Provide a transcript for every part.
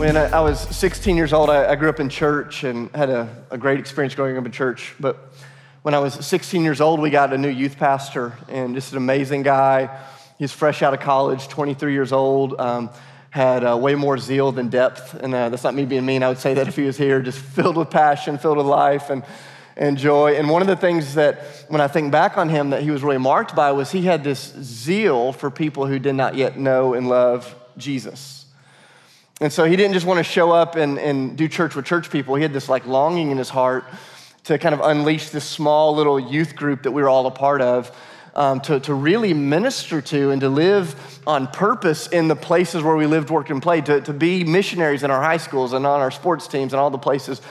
When I was 16 years old, I, grew up in church and had a, a, great experience growing up in church. But when I was 16 years old, we got a new youth pastor and just an amazing guy. He's fresh out of college, 23 years old, um, had uh, way more zeal than depth. And uh, that's not me being mean. I would say that if he was here, just filled with passion, filled with life and, and joy. And one of the things that, when I think back on him, that he was really marked by was he had this zeal for people who did not yet know and love Jesus. And so he didn't just want to show up and, and do church with church people. He had this like longing in his heart to kind of unleash this small little youth group that we were all a part of. Um, to, to really minister to and to live on purpose in the places where we lived, worked, and played, to, to be missionaries in our high schools and on our sports teams and all the places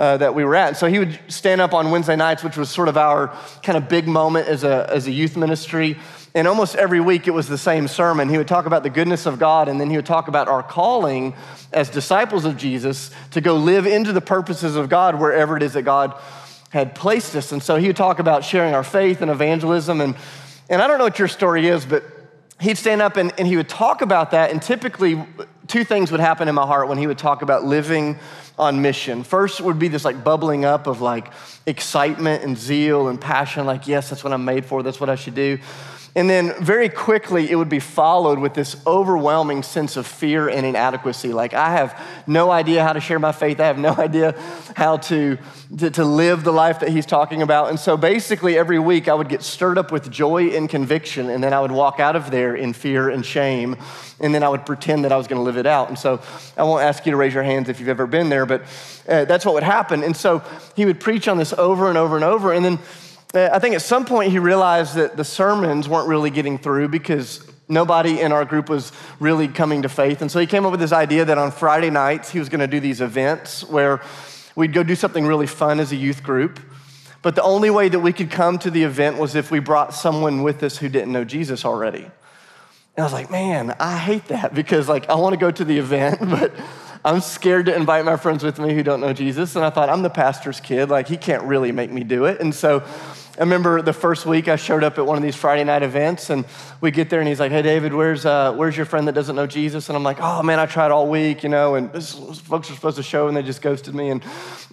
uh, that we were at. So he would stand up on Wednesday nights, which was sort of our kind of big moment as a, as a youth ministry. And almost every week it was the same sermon. He would talk about the goodness of God, and then he would talk about our calling as disciples of Jesus to go live into the purposes of God wherever it is that God had placed us. And so he would talk about sharing our faith and evangelism. And, and I don't know what your story is, but he'd stand up and, and he would talk about that. And typically, two things would happen in my heart when he would talk about living on mission. First would be this like bubbling up of like excitement and zeal and passion, like, yes, that's what I'm made for, that's what I should do. And then very quickly, it would be followed with this overwhelming sense of fear and inadequacy. Like, I have no idea how to share my faith. I have no idea how to, to, to, live the life that he's talking about. And so basically, every week, I would get stirred up with joy and conviction, and then I would walk out of there in fear and shame, and then I would pretend that I was going to live it out. And so I won't ask you to raise your hands if you've ever been there, but uh, that's what would happen. And so he would preach on this over and over and over. And then Uh, I think at some point he realized that the sermons weren't really getting through because nobody in our group was really coming to faith. And so he came up with this idea that on Friday nights he was going to do these events where we'd go do something really fun as a youth group. But the only way that we could come to the event was if we brought someone with us who didn't know Jesus already. And I was like, man, I hate that because like I want to go to the event, but I'm scared to invite my friends with me who don't know Jesus. And I thought, I'm the pastor's kid. Like, he can't really make me do it. And so I remember the first week I showed up at one of these Friday night events, and we get there, and he's like, "Hey, David, where's uh, where's your friend that doesn't know Jesus?" And I'm like, "Oh man, I tried all week, you know, and this, folks are supposed to show, and they just ghosted me." And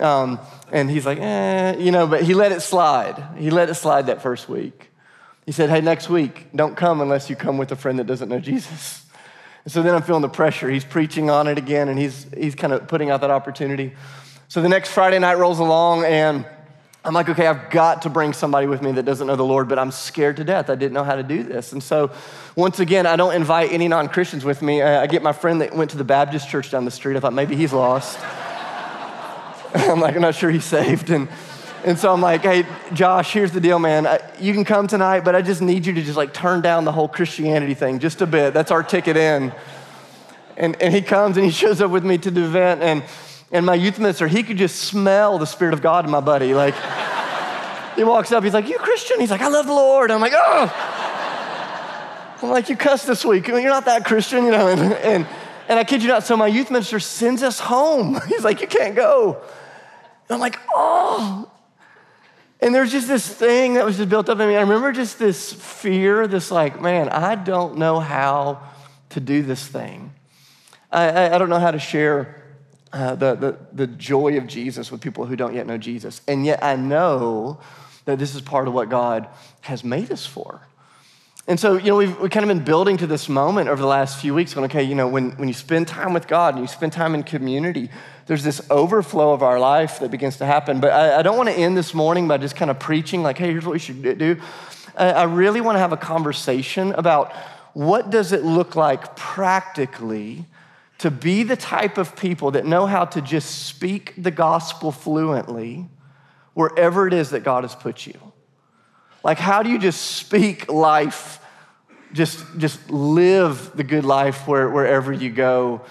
um, and he's like, "Eh, you know," but he let it slide. He let it slide that first week. He said, "Hey, next week, don't come unless you come with a friend that doesn't know Jesus." And so then I'm feeling the pressure. He's preaching on it again, and he's he's kind of putting out that opportunity. So the next Friday night rolls along, and I'm like, okay, I've got to bring somebody with me that doesn't know the Lord, but I'm scared to death. I didn't know how to do this. And so, once again, I don't invite any non Christians with me. I get my friend that went to the Baptist church down the street. I thought maybe he's lost. I'm like, I'm not sure he's saved. And, and so I'm like, hey, Josh, here's the deal, man. You can come tonight, but I just need you to just like turn down the whole Christianity thing just a bit. That's our ticket in. And, and he comes and he shows up with me to the event. And and my youth minister, he could just smell the Spirit of God in my buddy. Like, he walks up, he's like, You Christian? He's like, I love the Lord. I'm like, Oh. I'm like, You cussed this week. You're not that Christian, you know. And, and, and I kid you not, so my youth minister sends us home. He's like, You can't go. And I'm like, Oh. And there's just this thing that was just built up in me. I remember just this fear, this like, man, I don't know how to do this thing. I, I, I don't know how to share uh, the, the, the joy of Jesus with people who don't yet know Jesus. And yet I know that this is part of what God has made us for. And so, you know, we've, we've kind of been building to this moment over the last few weeks going, okay, you know, when, when you spend time with God and you spend time in community, there's this overflow of our life that begins to happen. But I, I don't want to end this morning by just kind of preaching, like, hey, here's what we should do. I, I really want to have a conversation about what does it look like practically to be the type of people that know how to just speak the gospel fluently wherever it is that God has put you. Like, how do you just speak life, just, just live the good life where, wherever you go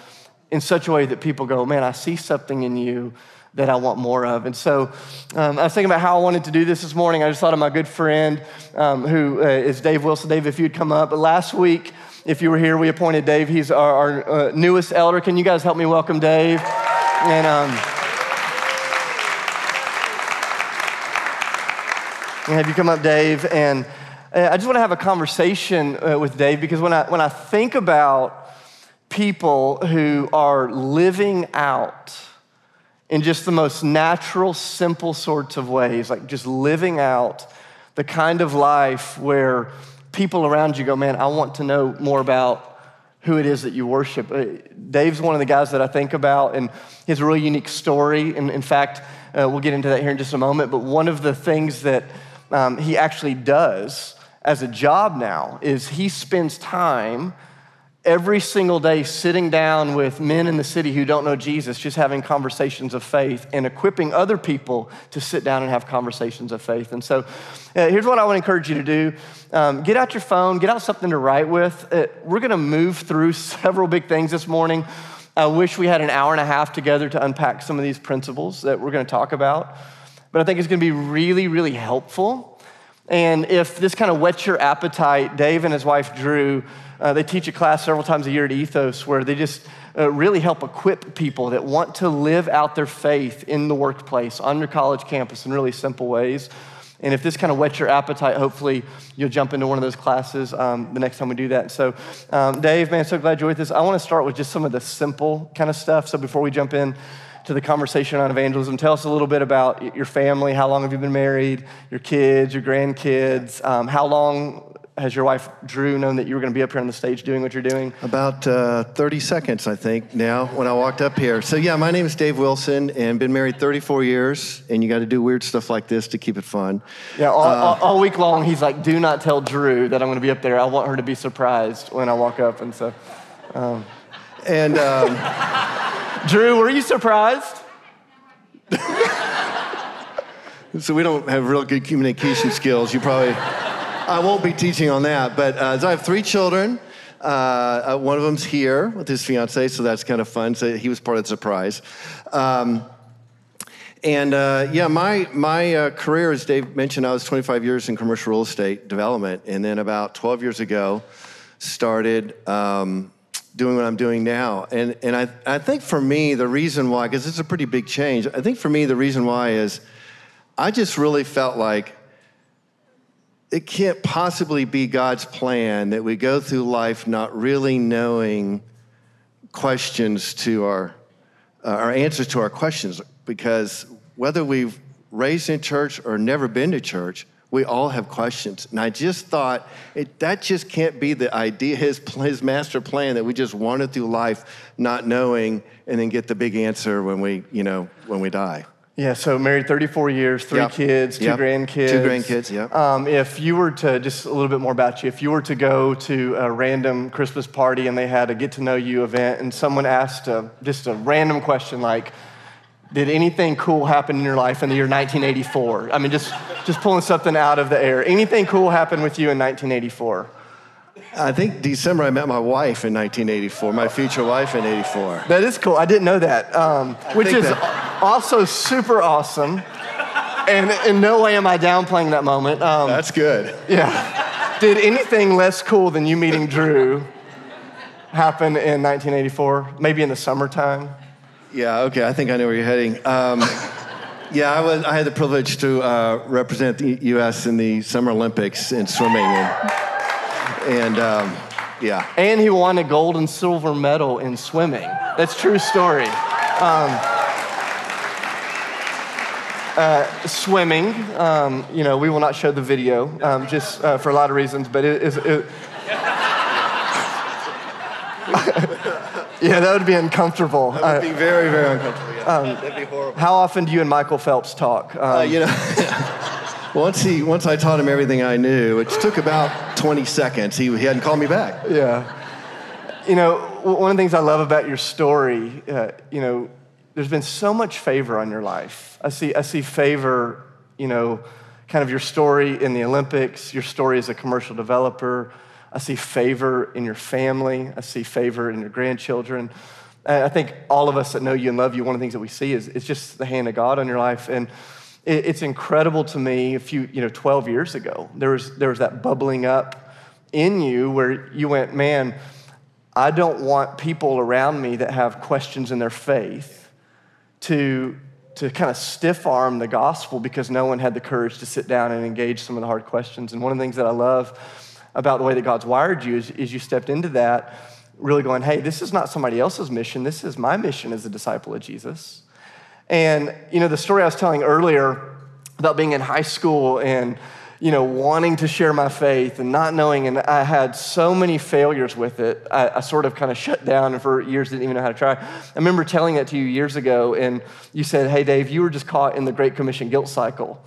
in such a way that people go, man, I see something in you that I want more of. And so um, I was thinking about how I wanted to do this this morning. I just thought of my good friend um, who uh, is Dave Wilson. Dave, if you'd come up. But last week, if you were here, we appointed Dave. He's our, our uh, newest elder. Can you guys help me welcome Dave? And um, have you come up, Dave? And uh, I just want to have a conversation uh, with Dave because when I, when I think about people who are living out in just the most natural, simple sorts of ways, like just living out the kind of life where people around you go, man, I want to know more about who it is that you worship. Uh, Dave's one of the guys that I think about, and he has a really unique story. And in fact, uh, we'll get into that here in just a moment. But one of the things that um, he actually does as a job now is he spends time every single day sitting down with men in the city who don't know Jesus, just having conversations of faith and equipping other people to sit down and have conversations of faith. And so, uh, here's what I would encourage you to do um, get out your phone, get out something to write with. Uh, we're going to move through several big things this morning. I wish we had an hour and a half together to unpack some of these principles that we're going to talk about. But I think it's going to be really, really helpful. And if this kind of whets your appetite, Dave and his wife Drew uh, they teach a class several times a year at Ethos where they just uh, really help equip people that want to live out their faith in the workplace, on your college campus in really simple ways. And if this kind of whets your appetite, hopefully you'll jump into one of those classes um, the next time we do that. So, um, Dave, man, so glad you're with us. I want to start with just some of the simple kind of stuff. So, before we jump in to the conversation on evangelism, tell us a little bit about your family. How long have you been married? Your kids, your grandkids? Um, how long has your wife Drew known that you were going to be up here on the stage doing what you're doing? About uh, 30 seconds, I think, now when I walked up here. So, yeah, my name is Dave Wilson and been married 34 years, and you got to do weird stuff like this to keep it fun. Yeah, all, uh, all, all, week long, he's like, do not tell Drew that I'm going to be up there. I want her to be surprised when I walk up. And so. Um. And. Um, Drew, were you surprised? so, we don't have real good communication skills. You probably. I won't be teaching on that. But uh, so I have three children. Uh, uh, one of them's here with his fiance, so that's kind of fun. So he was part of the surprise. Um, and uh, yeah, my, my uh, career, as Dave mentioned, I was 25 years in commercial real estate development. And then about 12 years ago, started um, doing what I'm doing now. And, and I, I think for me, the reason why, because it's a pretty big change, I think for me, the reason why is I just really felt like it can't possibly be God's plan that we go through life not really knowing questions to our, uh, our answers to our questions because whether we've raised in church or never been to church, we all have questions. And I just thought it, that just can't be the idea, his, his master plan that we just wander through life not knowing and then get the big answer when we, you know, when we die. Yeah, so married 34 years, three yep. kids, two yep. grandkids. Two grandkids, yeah. Um, if you were to, just a little bit more about you, if you were to go to a random Christmas party and they had a get to know you event and someone asked a, just a random question like, did anything cool happen in your life in the year 1984? I mean, just, just pulling something out of the air. Anything cool happen with you in 1984? I think December I met my wife in 1984, my future wife in 84. That is cool. I didn't know that, um, which is that. also super awesome. And in no way am I downplaying that moment. Um, That's good. Yeah. Did anything less cool than you meeting Drew happen in 1984? Maybe in the summertime? Yeah, okay. I think I know where you're heading. Um, yeah, I, was, I had the privilege to uh, represent the U.S. in the Summer Olympics in swimming. And, and um, yeah. And he won a gold and silver medal in swimming. That's true story. Um, uh, swimming, um, you know, we will not show the video um, just uh, for a lot of reasons, but it is. It, yeah, that would be uncomfortable. That would be very, very uncomfortable. Yeah. Um, That'd be horrible. How often do you and Michael Phelps talk? Uh, you know. once he once I taught him everything I knew, which took about 20 seconds, he, he hadn't called me back. Yeah. You know, one of the things I love about your story, uh, you know, there's been so much favor on your life. I see, I see favor, you know, kind of your story in the Olympics, your story as a commercial developer. I see favor in your family. I see favor in your grandchildren. And I think all of us that know you and love you, one of the things that we see is it's just the hand of God on your life. And it's incredible to me a few, you know, 12 years ago, there was, there was that bubbling up in you where you went, man, I don't want people around me that have questions in their faith to, to kind of stiff arm the gospel because no one had the courage to sit down and engage some of the hard questions. And one of the things that I love about the way that God's wired you is, is you stepped into that really going, hey, this is not somebody else's mission. This is my mission as a disciple of Jesus. And, you know, the story I was telling earlier about being in high school and, you know, wanting to share my faith and not knowing, and I had so many failures with it. I, I, sort of kind of shut down and for years didn't even know how to try. I remember telling that to you years ago, and you said, Hey, Dave, you were just caught in the Great Commission guilt cycle.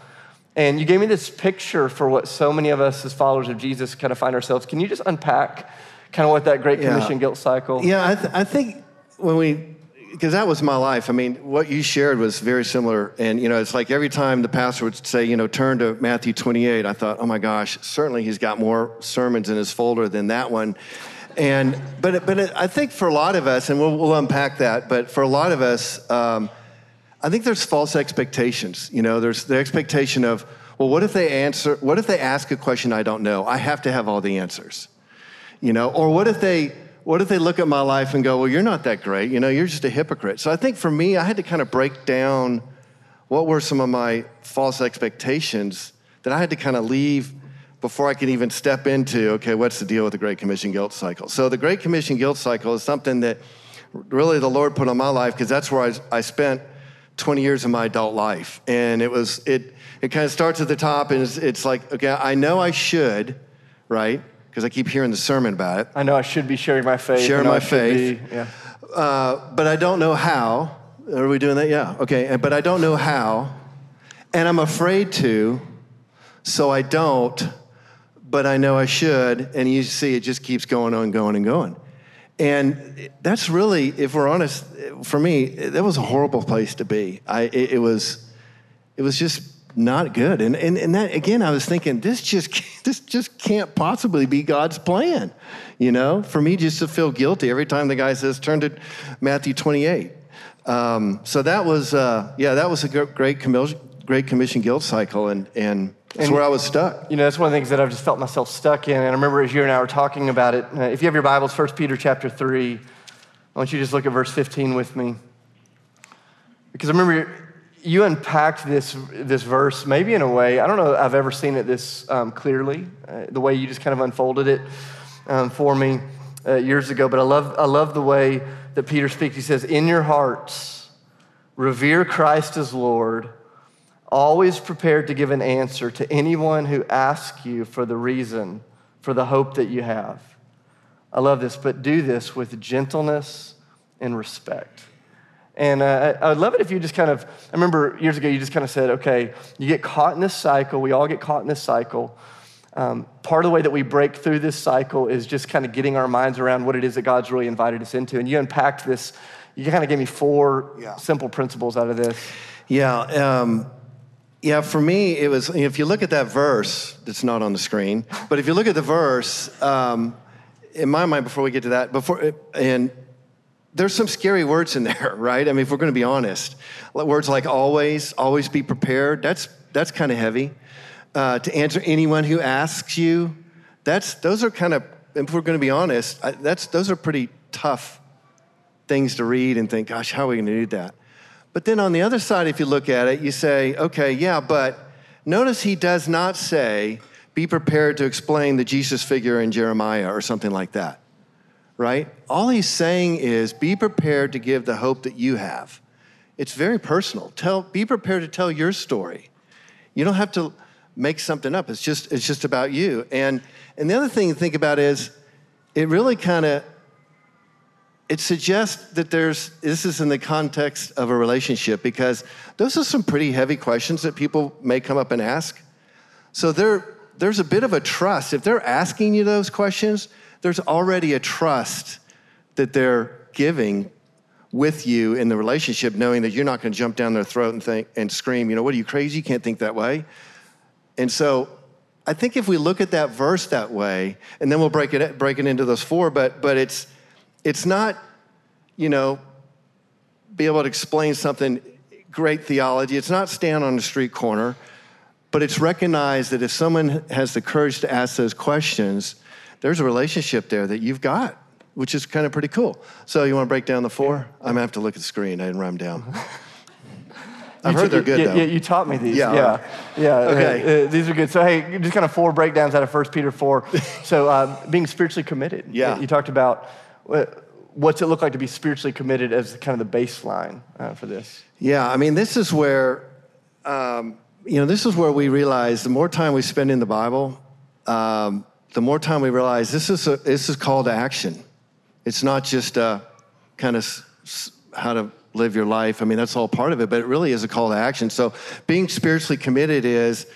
And you gave me this picture for what so many of us as followers of Jesus kind of find ourselves. Can you just unpack kind of what that Great Commission yeah. guilt cycle? Yeah, I, th- I think when we because that was my life. I mean, what you shared was very similar. And, you know, it's like every time the pastor would say, you know, turn to Matthew 28, I thought, oh my gosh, certainly he's got more sermons in his folder than that one. And, but, but I think for a lot of us, and we'll, we'll unpack that, but for a lot of us, um, I think there's false expectations. You know, there's the expectation of, well, what if they answer, what if they ask a question I don't know? I have to have all the answers. You know, or what if they, what if they look at my life and go, well, you're not that great. You know, you're just a hypocrite. So I think for me, I had to kind of break down what were some of my false expectations that I had to kind of leave before I could even step into, okay, what's the deal with the Great Commission guilt cycle? So the Great Commission guilt cycle is something that really the Lord put on my life because that's where I, I spent 20 years of my adult life. And it was, it, it kind of starts at the top and it's, it's like, okay, I know I should, right? because I keep hearing the sermon about it. I know I should be sharing my faith. Sharing my faith. Be, yeah. Uh, but I don't know how. Are we doing that? Yeah. Okay. But I don't know how. And I'm afraid to, so I don't, but I know I should. And you see, it just keeps going on, going, and going. And that's really, if we're honest, for me, that was a horrible place to be. I, it, it was, it was just not good. And, and, and that, again, I was thinking, this just, this just can't possibly be God's plan, you know, for me just to feel guilty every time the guy says, turn to Matthew 28. Um, so that was, uh, yeah, that was a great, commission, great commission guilt cycle. And, and that's and, where I was stuck. You know, that's one of the things that I've just felt myself stuck in. And I remember as you and I were talking about it, uh, if you have your Bibles, 1 Peter chapter 3, I want you to just look at verse 15 with me. Because I remember you unpacked this, this verse maybe in a way, I don't know I've ever seen it this um, clearly, uh, the way you just kind of unfolded it um, for me uh, years ago. But I love, I love the way that Peter speaks. He says, In your hearts, revere Christ as Lord, always prepared to give an answer to anyone who asks you for the reason for the hope that you have. I love this, but do this with gentleness and respect. And uh, I would love it if you just kind of, I remember years ago, you just kind of said, okay, you get caught in this cycle. We all get caught in this cycle. Um, part of the way that we break through this cycle is just kind of getting our minds around what it is that God's really invited us into. And you unpacked this, you kind of gave me four yeah. simple principles out of this. Yeah. Um, yeah, for me, it was, if you look at that verse, it's not on the screen, but if you look at the verse, um, in my mind, before we get to that, before, and there's some scary words in there, right? I mean, if we're going to be honest, words like always, always be prepared, that's, that's kind of heavy. Uh, to answer anyone who asks you, that's, those are kind of, if we're going to be honest, that's, those are pretty tough things to read and think, gosh, how are we going to do that? But then on the other side, if you look at it, you say, okay, yeah, but notice he does not say, be prepared to explain the Jesus figure in Jeremiah or something like that right? All he's saying is be prepared to give the hope that you have. It's very personal. Tell, be prepared to tell your story. You don't have to make something up. It's just, it's just about you. And, and the other thing to think about is it really kind of, it suggests that there's, this is in the context of a relationship because those are some pretty heavy questions that people may come up and ask. So there, there's a bit of a trust. If they're asking you those questions, there's already a trust that they're giving with you in the relationship, knowing that you're not going to jump down their throat and think and scream, you know, what are you crazy? You can't think that way. And so I think if we look at that verse that way, and then we'll break it break it into those four, but but it's it's not, you know, be able to explain something great theology. It's not stand on a street corner, but it's recognize that if someone has the courage to ask those questions, there's a relationship there that you've got, which is kind of pretty cool. So you want to break down the four? I'm gonna have to look at the screen. I didn't write them down. I've heard they're good yeah, though. Yeah, you taught me these. Yeah, yeah. yeah. Okay. Uh, uh, these are good. So hey, just kind of four breakdowns out of First Peter 4. so uh, being spiritually committed. Yeah. You talked about what's it look like to be spiritually committed as kind of the baseline uh, for this? Yeah, I mean, this is where, um, you know, this is where we realize the more time we spend in the Bible, um, the more time we realize this is a, this is call to action. It's not just a kind of s- how to live your life. I mean, that's all part of it, but it really is a call to action. So being spiritually committed is,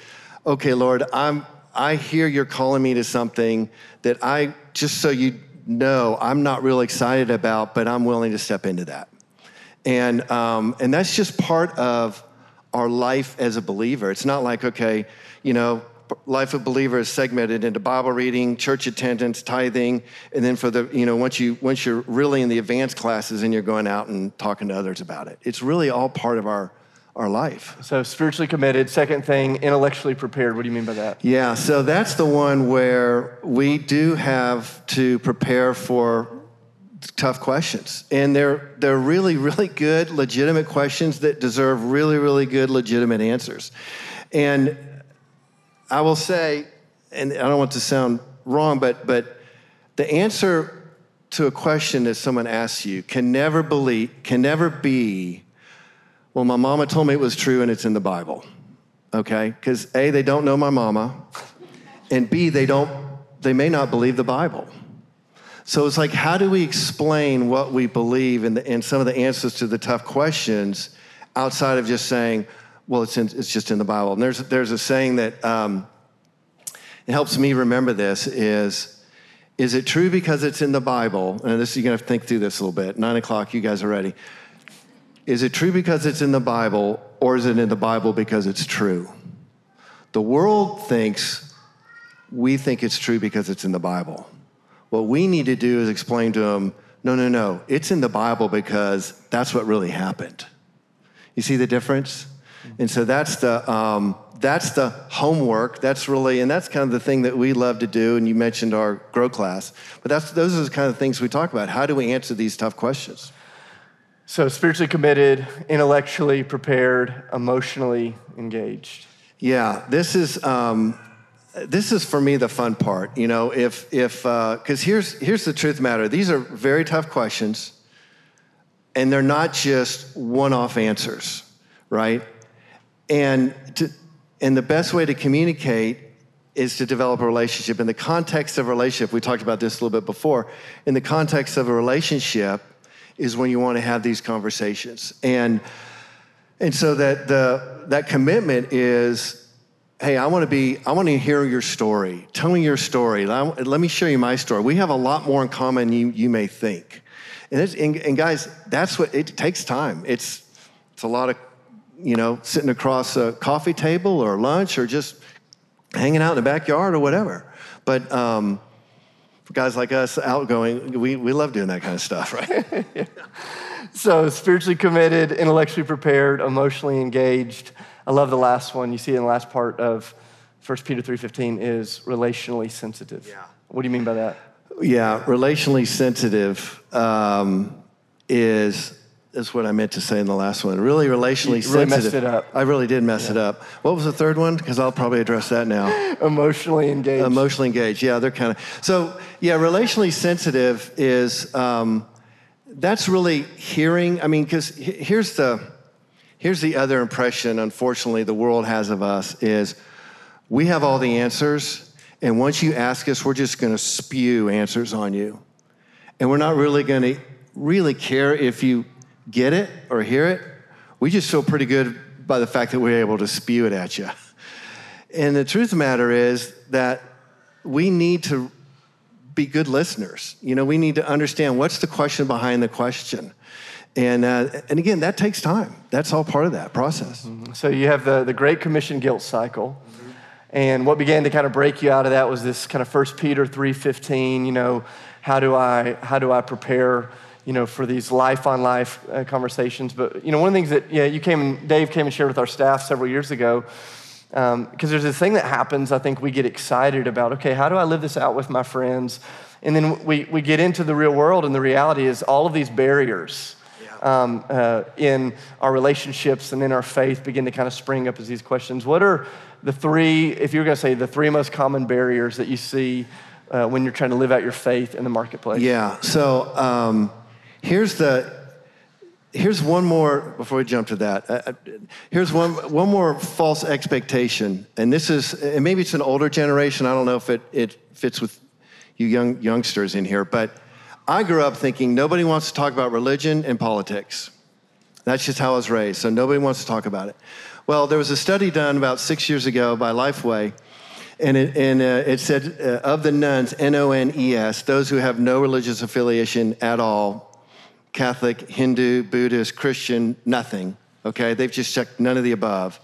okay, Lord, I'm I hear you're calling me to something that I just so you know I'm not real excited about, but I'm willing to step into that. And um, and that's just part of our life as a believer. It's not like okay, you know, life of believer is segmented into Bible reading, church attendance, tithing, and then for the, you know, once you once you're really in the advanced classes and you're going out and talking to others about it. It's really all part of our our life. So spiritually committed. Second thing, intellectually prepared. What do you mean by that? Yeah, so that's the one where we do have to prepare for tough questions. And they're they're really really good legitimate questions that deserve really really good legitimate answers. And I will say, and I don't want to sound wrong, but, but the answer to a question that someone asks you can never believe, can never be, well, my mama told me it was true and it's in the Bible. Okay? Because A, they don't know my mama, and B, they don't, they may not believe the Bible. So it's like, how do we explain what we believe and, and some of the answers to the tough questions outside of just saying, well, it's, in, it's just in the Bible. And there's, there's a saying that um, it helps me remember this is, is it true because it's in the Bible? And this you're going to think through this a little bit. Nine o'clock, you guys are ready. Is it true because it's in the Bible, or is it in the Bible because it's true? The world thinks we think it's true because it's in the Bible. What we need to do is explain to them no, no, no, it's in the Bible because that's what really happened. You see the difference? And so that's the, um, that's the homework. That's really, and that's kind of the thing that we love to do. And you mentioned our grow class, but that's, those are the kind of things we talk about. How do we answer these tough questions? So, spiritually committed, intellectually prepared, emotionally engaged. Yeah, this is, um, this is for me the fun part. You know, if, if, because uh, here's, here's the truth matter these are very tough questions, and they're not just one off answers, right? And, to, and the best way to communicate is to develop a relationship. In the context of a relationship, we talked about this a little bit before. In the context of a relationship, is when you want to have these conversations. And, and so that, the, that commitment is hey, I want to be, I want to hear your story. Tell me your story. Let me show you my story. We have a lot more in common than you, you may think. And, and, and guys, that's what, it takes time. It's, it's a lot of you know, sitting across a coffee table or lunch or just hanging out in the backyard or whatever. But um, for guys like us, outgoing, we, we love doing that kind of stuff, right? yeah. So, spiritually committed, intellectually prepared, emotionally engaged. I love the last one. You see in the last part of 1 Peter 3.15 is relationally sensitive. Yeah. What do you mean by that? Yeah, relationally sensitive um, is is what I meant to say in the last one. Really relationally you really sensitive. messed it up. I really did mess yeah. it up. What was the third one? Because I'll probably address that now. Emotionally engaged. Emotionally engaged. Yeah, they're kind of. So yeah, relationally sensitive is um, that's really hearing. I mean, because here's the here's the other impression. Unfortunately, the world has of us is we have all the answers, and once you ask us, we're just going to spew answers on you, and we're not really going to really care if you get it or hear it, we just feel pretty good by the fact that we're able to spew it at you. And the truth of the matter is that we need to be good listeners. You know, we need to understand what's the question behind the question. And, uh, and again, that takes time. That's all part of that process. Mm-hmm. So you have the, the Great Commission guilt cycle. Mm-hmm. And what began to kind of break you out of that was this kind of 1 Peter 3.15, you know, how do I, how do I prepare you know, for these life on life uh, conversations. But, you know, one of the things that yeah, you came and Dave came and shared with our staff several years ago, because um, there's this thing that happens, I think we get excited about, okay, how do I live this out with my friends? And then we, we get into the real world, and the reality is all of these barriers um, uh, in our relationships and in our faith begin to kind of spring up as these questions. What are the three, if you're going to say the three most common barriers that you see uh, when you're trying to live out your faith in the marketplace? Yeah. So um, here's the here's one more before we jump to that. Uh, uh, here's one one more false expectation, and this is and maybe it's an older generation. I don't know if it it fits with you young youngsters in here, but I grew up thinking nobody wants to talk about religion and politics. That's just how I was raised. So nobody wants to talk about it. Well, there was a study done about six years ago by Lifeway, and it, and, uh, it said uh, of the nones, N O N E S, those who have no religious affiliation at all, Catholic, Hindu, Buddhist, Christian, nothing. Okay, they've just checked none of the above.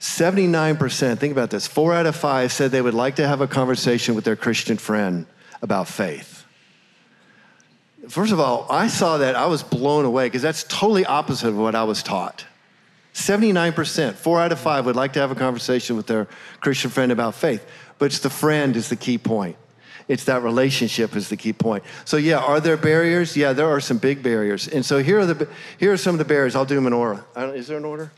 79%, think about this, four out of five said they would like to have a conversation with their Christian friend about faith. First of all, I saw that, I was blown away because that's totally opposite of what I was taught. 79%, four out of five would like to have a conversation with their Christian friend about faith, but it's the friend is the key point. It's that relationship is the key point. So yeah, are there barriers? Yeah, there are some big barriers. And so here are the here are some of the barriers. I'll do them in order. Is there an order?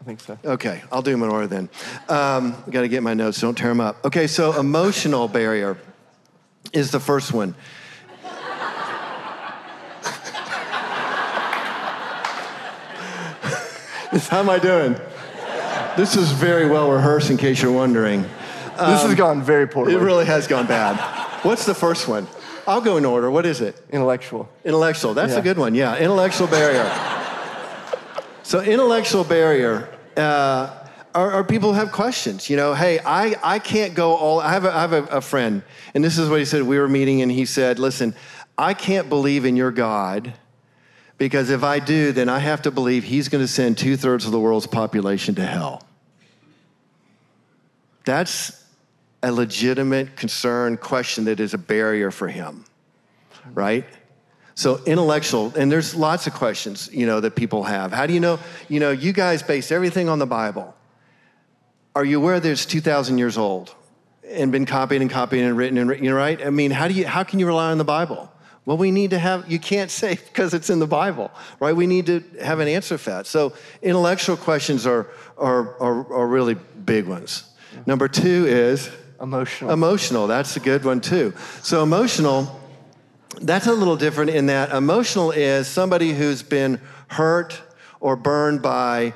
I think so. Okay, I'll do them in order then. Um, Got to get my notes. Don't tear them up. Okay, so emotional barrier is the first one. How am I doing? This is very well rehearsed, in case you're wondering. this has gone very poorly. It really has gone bad. What's the first one? I'll go in order. What is it? Intellectual. Intellectual. That's Yeah. a good one. Yeah, intellectual barrier. so intellectual barrier. Uh, are, are people have questions? You know, hey, I, I can't go all. I have, a, I have a, a friend, and this is what he said. We were meeting, and he said, "Listen, I can't believe in your God." Because if I do, then I have to believe he's going to send two thirds of the world's population to hell. That's a legitimate concern, question that is a barrier for him, right? So intellectual, and there's lots of questions, you know, that people have. How do you know? You know, you guys base everything on the Bible. Are you aware that it's 2,000 years old and been copied and copied and written and written, you know, right? I mean, how do you, how can you rely on the Bible? Well, we need to have, you can't say because it's in the Bible, right? We need to have an answer for that. So intellectual questions are, are, are, are really big ones. Number two is Emotional. emotional. That's a good one too. So emotional, that's a little different in that emotional is somebody who's been hurt or burned by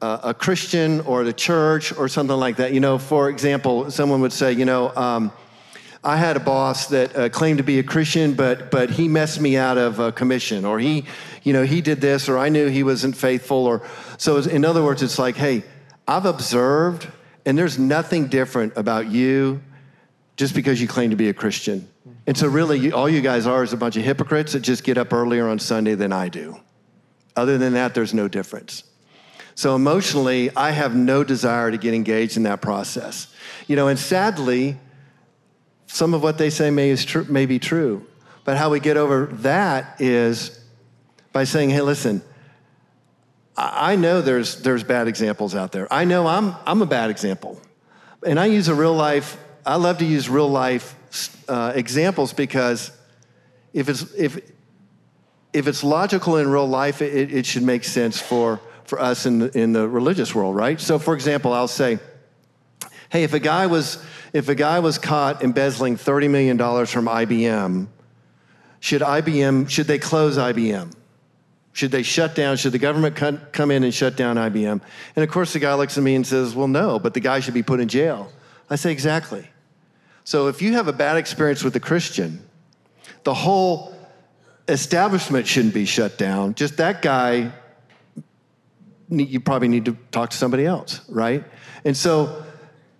uh, a Christian or the church or something like that. You know, for example, someone would say, you know, um, I had a boss that uh, claimed to be a Christian, but but he messed me out of a commission, or he, you know, he did this, or I knew he wasn't faithful, or so. In other words, it's like, hey, I've observed, and there's nothing different about you just because you claim to be a Christian. And so, really, you, all you guys are is a bunch of hypocrites that just get up earlier on Sunday than I do. Other than that, there's no difference. So, emotionally, I have no desire to get engaged in that process. You know, and sadly, some of what they say may, is tr- may be true. But how we get over that is by saying, hey, listen, I know there's, there's bad examples out there. I know I'm, I'm a bad example. And I use a real life, I love to use real life uh, examples because if it's, if, if it's logical in real life, it, it should make sense for, for us in the, in the religious world, right? So, for example, I'll say, hey, if a guy was, if a guy was caught embezzling $30 million from IBM, should IBM, should they close IBM? Should they shut down? Should the government come in and shut down IBM? And of course, the guy looks at me and says, Well, no, but the guy should be put in jail. I say, Exactly. So if you have a bad experience with a Christian, the whole establishment shouldn't be shut down. Just that guy, you probably need to talk to somebody else, right? And so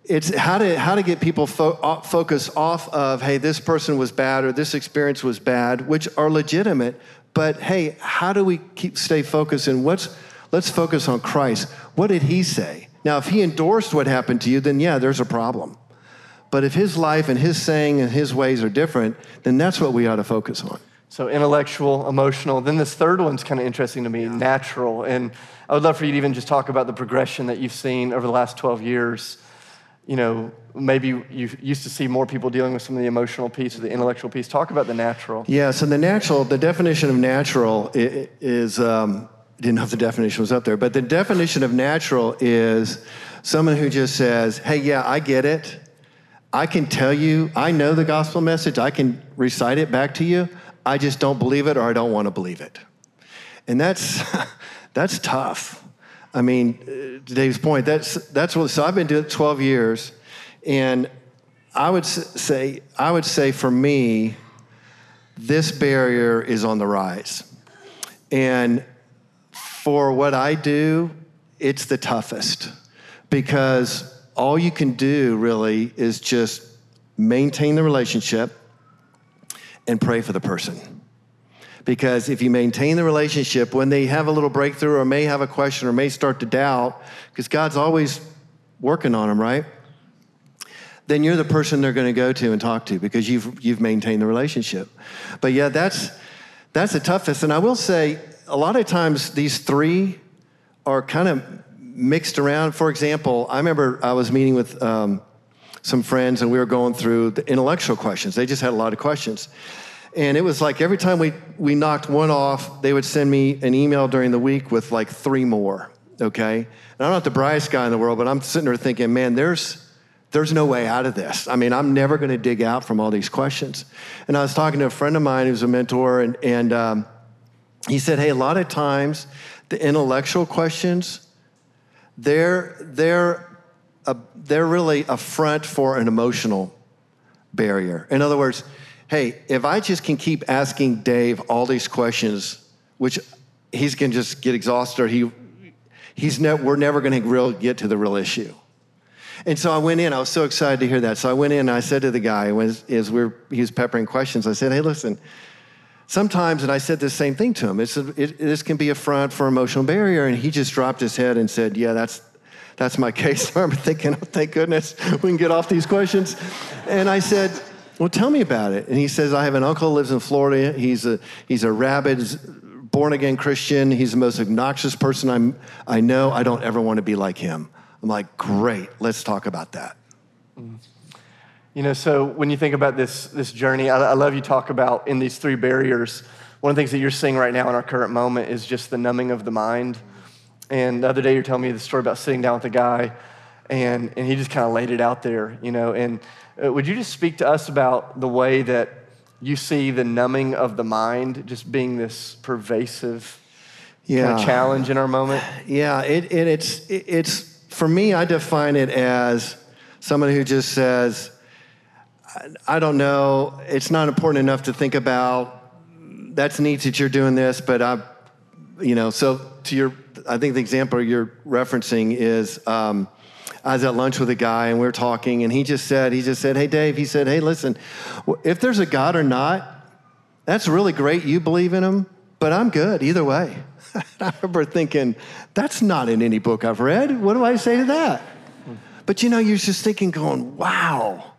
it's how to how to get people fo- focus off of hey this person was bad or this experience was bad which are legitimate but hey how do we keep stay focused and what's let's focus on christ what did he say now if he endorsed what happened to you then yeah there's a problem but if his life and his saying and his ways are different then that's what we ought to focus on So intellectual, emotional. Then this third one's kind of interesting to me, natural. And I would love for you to even just talk about the progression that you've seen over the last 12 years. You know, maybe you used to see more people dealing with some of the emotional piece or the intellectual piece. Talk about the natural. Yeah, so the natural, the definition of natural is, um, didn't know if the definition was up there, but the definition of natural is someone who just says, hey, yeah, I get it. I can tell you, I know the gospel message, I can recite it back to you. I just don't believe it or I don't want to believe it. And that's, that's tough. I mean, uh, to Dave's point, that's, that's what, so I've been doing it 12 years. And I would say, I would say for me, this barrier is on the rise. And for what I do, it's the toughest because all you can do really is just maintain the relationship and pray for the person. Because if you maintain the relationship, when they have a little breakthrough or may have a question or may start to doubt, because God's always working on them, right? Then you're the person they're going to go to and talk to because you've, you've maintained the relationship. But yeah, that's, that's the toughest. And I will say, a lot of times these three are kind of mixed around. For example, I remember I was meeting with um, some friends and we were going through the intellectual questions. They just had a lot of questions. And it was like every time we, we knocked one off, they would send me an email during the week with like three more, okay? And I'm not the brightest guy in the world, but I'm sitting there thinking, man, there's, there's no way out of this. I mean, I'm never going to dig out from all these questions. And I was talking to a friend of mine who's a mentor, and, and um, he said, hey, a lot of times the intellectual questions, they're, they're, a, they're really a front for an emotional barrier. In other words, hey, if I just can keep asking Dave all these questions, which he's going to just get exhausted, or he, he's ne- we're never going to real get to the real issue. And so I went in. I was so excited to hear that. So I went in and I said to the guy, as, as we he was peppering questions, I said, hey, listen, sometimes, and I said the same thing to him, it's a, it, this can be a front for emotional barrier. And he just dropped his head and said, Yeah, that's, that's my case. I remember thinking, oh, thank goodness we can get off these questions. And I said, Well, tell me about it. And he says, I have an uncle who lives in Florida. He's a, he's a rabid, born again Christian. He's the most obnoxious person I'm, I know. I don't ever want to be like him. I'm like, Great, let's talk about that. You know, so when you think about this, this journey, I, I love you talk about in these three barriers. One of the things that you're seeing right now in our current moment is just the numbing of the mind. And the other day, you're telling me the story about sitting down with a guy, and, and he just kind of laid it out there, you know. And would you just speak to us about the way that you see the numbing of the mind just being this pervasive yeah. kind of challenge in our moment? Yeah, it, it, it's, it, it's, for me, I define it as someone who just says, I don't know. It's not important enough to think about. That's neat that you're doing this, but I, you know, so to your, I think the example you're referencing is um, I was at lunch with a guy and we were talking, and he just said, he just said, hey, Dave, he said, hey, listen, if there's a God or not, that's really great. You believe in him, but I'm good either way. I remember thinking, that's not in any book I've read. What do I say to that? But you know, you're just thinking, going, wow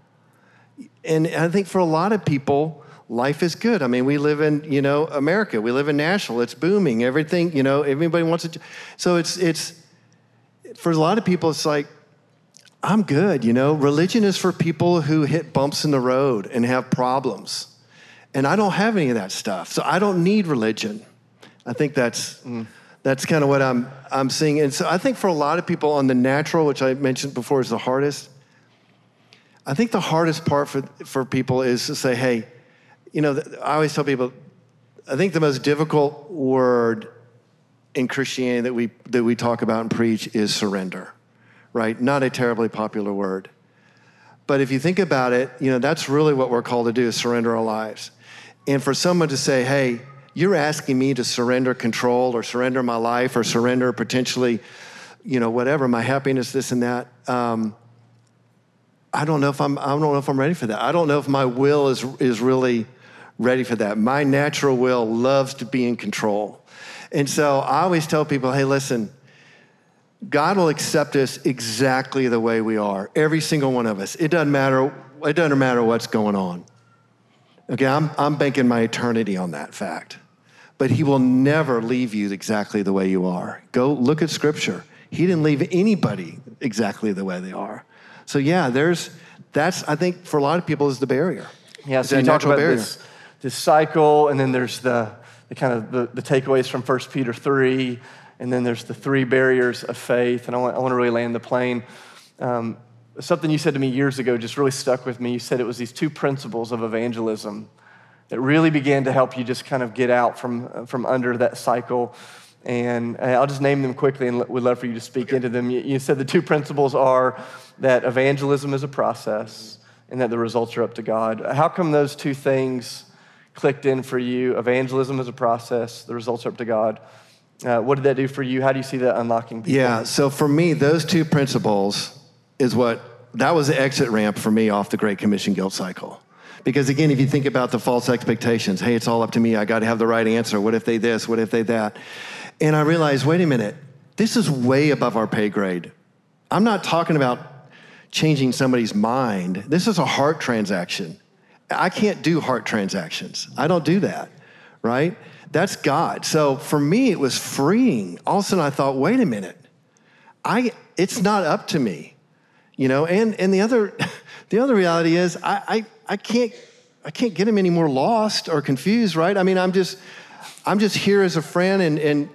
and I think for a lot of people, life is good. I mean, we live in, you know, America. We live in Nashville. It's booming. Everything, you know, everybody wants to. So it's, it's, for a lot of people, it's like, I'm good, you know. Religion is for people who hit bumps in the road and have problems. And I don't have any of that stuff. So I don't need religion. I think that's, mm. that's kind of what I'm, I'm seeing. And so I think for a lot of people on the natural, which I mentioned before is the hardest, I think the hardest part for, for people is to say, hey, you know, I always tell people, I think the most difficult word in Christianity that we, that we talk about and preach is surrender, right? Not a terribly popular word. But if you think about it, you know, that's really what we're called to do surrender our lives. And for someone to say, hey, you're asking me to surrender control or surrender my life or surrender potentially, you know, whatever, my happiness, this and that. Um, I don't know if I'm, I don't know if I'm ready for that. I don't know if my will is, is really ready for that. My natural will loves to be in control. And so I always tell people, hey, listen, God will accept us exactly the way we are, every single one of us. It doesn't matter, it doesn't matter what's going on. Okay, I'm, I'm banking my eternity on that fact. But He will never leave you exactly the way you are. Go look at Scripture. He didn't leave anybody exactly the way they are. So yeah, there's that's I think for a lot of people is the barrier. Yeah, so you talk about barrier. this this cycle, and then there's the the kind of the, the takeaways from 1 Peter three, and then there's the three barriers of faith. And I want, I want to really land the plane. Um, something you said to me years ago just really stuck with me. You said it was these two principles of evangelism that really began to help you just kind of get out from, from under that cycle. And I'll just name them quickly and we'd love for you to speak into them. You, you said the two principles are that evangelism is a process and that the results are up to God. How come those two things clicked in for you? Evangelism is a process, the results are up to God. Uh, what did that do for you? How do you see that unlocking people? Yeah, so for me, those two principles is what that was the exit ramp for me off the Great Commission guilt cycle. Because again, if you think about the false expectations, hey, it's all up to me, I got to have the right answer. What if they this? What if they that? And I realized, wait a minute, this is way above our pay grade. I'm not talking about changing somebody's mind. This is a heart transaction. I can't do heart transactions. I don't do that, right? That's God. So for me, it was freeing. All of a sudden, I thought, wait a minute, I, it's not up to me, you know. And and the other, the other reality is, I, I I can't I can't get him any more lost or confused, right? I mean, I'm just I'm just here as a friend, and and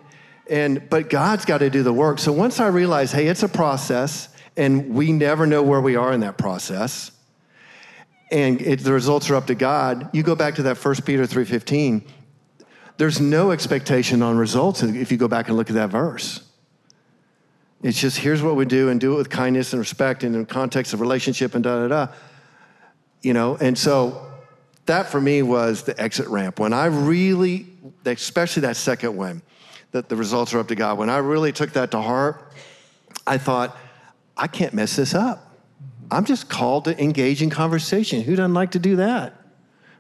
and but God's got to do the work. So once I realized, hey, it's a process, and we never know where we are in that process and it, the results are up to God. You go back to that 1 Peter 3:15. There's no expectation on results if you go back and look at that verse. It's just here's what we do and do it with kindness and respect and in the context of relationship and da da da. You know, and so that for me was the exit ramp. When I really, especially that second one, that the results are up to God, when I really took that to heart, I thought, I can't mess this up. I'm just called to engage in conversation. Who doesn't like to do that?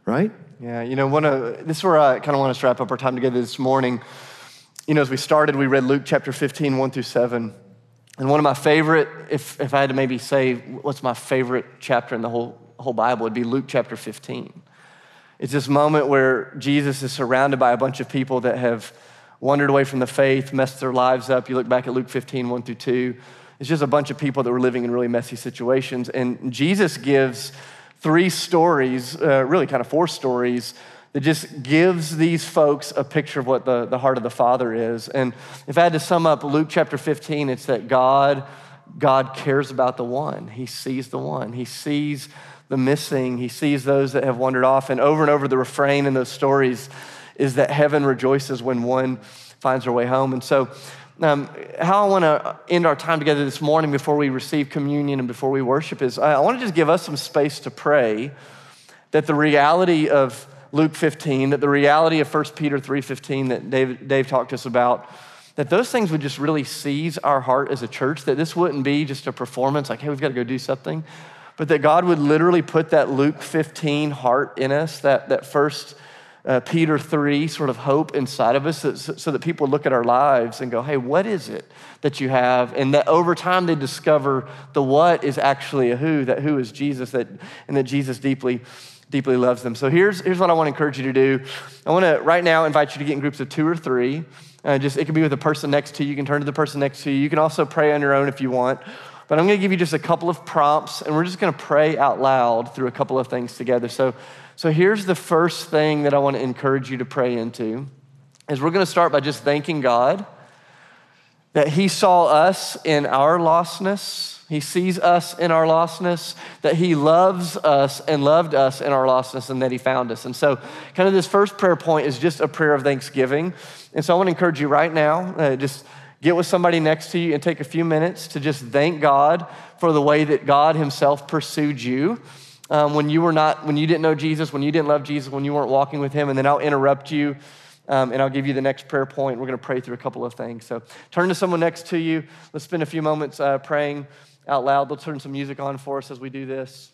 Right? Yeah, you know, one of, this is where I kind of want to wrap up our time together this morning. You know, as we started, we read Luke chapter 15, 1 through 7. And one of my favorite, if, if I had to maybe say what's my favorite chapter in the whole, whole Bible, would be Luke chapter 15. It's this moment where Jesus is surrounded by a bunch of people that have wandered away from the faith, messed their lives up. You look back at Luke 15, 1 through 2. It's just a bunch of people that were living in really messy situations. And Jesus gives three stories, uh, really kind of four stories, that just gives these folks a picture of what the, the heart of the Father is. And if I had to sum up Luke chapter 15, it's that God, God cares about the one. He sees the one. He sees the missing. He sees those that have wandered off. And over and over, the refrain in those stories is that heaven rejoices when one finds their way home. And so um, how I want to end our time together this morning before we receive communion and before we worship is I want to just give us some space to pray that the reality of Luke 15, that the reality of 1 Peter 3.15 that Dave, Dave talked to us about, that those things would just really seize our heart as a church, that this wouldn't be just a performance like, hey, we've got to go do something, but that God would literally put that Luke 15 heart in us, that, that first uh, Peter 3 sort of hope inside of us so, so, that people look at our lives and go, hey, what is it that you have? And that over time they discover the what is actually a who, that who is Jesus, that, and that Jesus deeply, deeply loves them. So here's, here's what I want to encourage you to do. I want to right now invite you to get in groups of two or three. Uh, just it can be with the person next to you. You can turn to the person next to you. You can also pray on your own if you want. But I'm going to give you just a couple of prompts, and we're just going to pray out loud through a couple of things together. So so here's the first thing that I want to encourage you to pray into is we're going to start by just thanking God that he saw us in our lostness. He sees us in our lostness, that he loves us and loved us in our lostness, and that he found us. And so, kind of this first prayer point is just a prayer of thanksgiving. And so, I want to encourage you right now, uh, just get with somebody next to you and take a few minutes to just thank God for the way that God himself pursued you um, when you were not, when you didn't know Jesus, when you didn't love Jesus, when you weren't walking with Him, and then I'll interrupt you. Um, and I'll give you the next prayer point. We're going to pray through a couple of things. So turn to someone next to you. Let's spend a few moments uh, praying out loud. They'll turn some music on for us as we do this.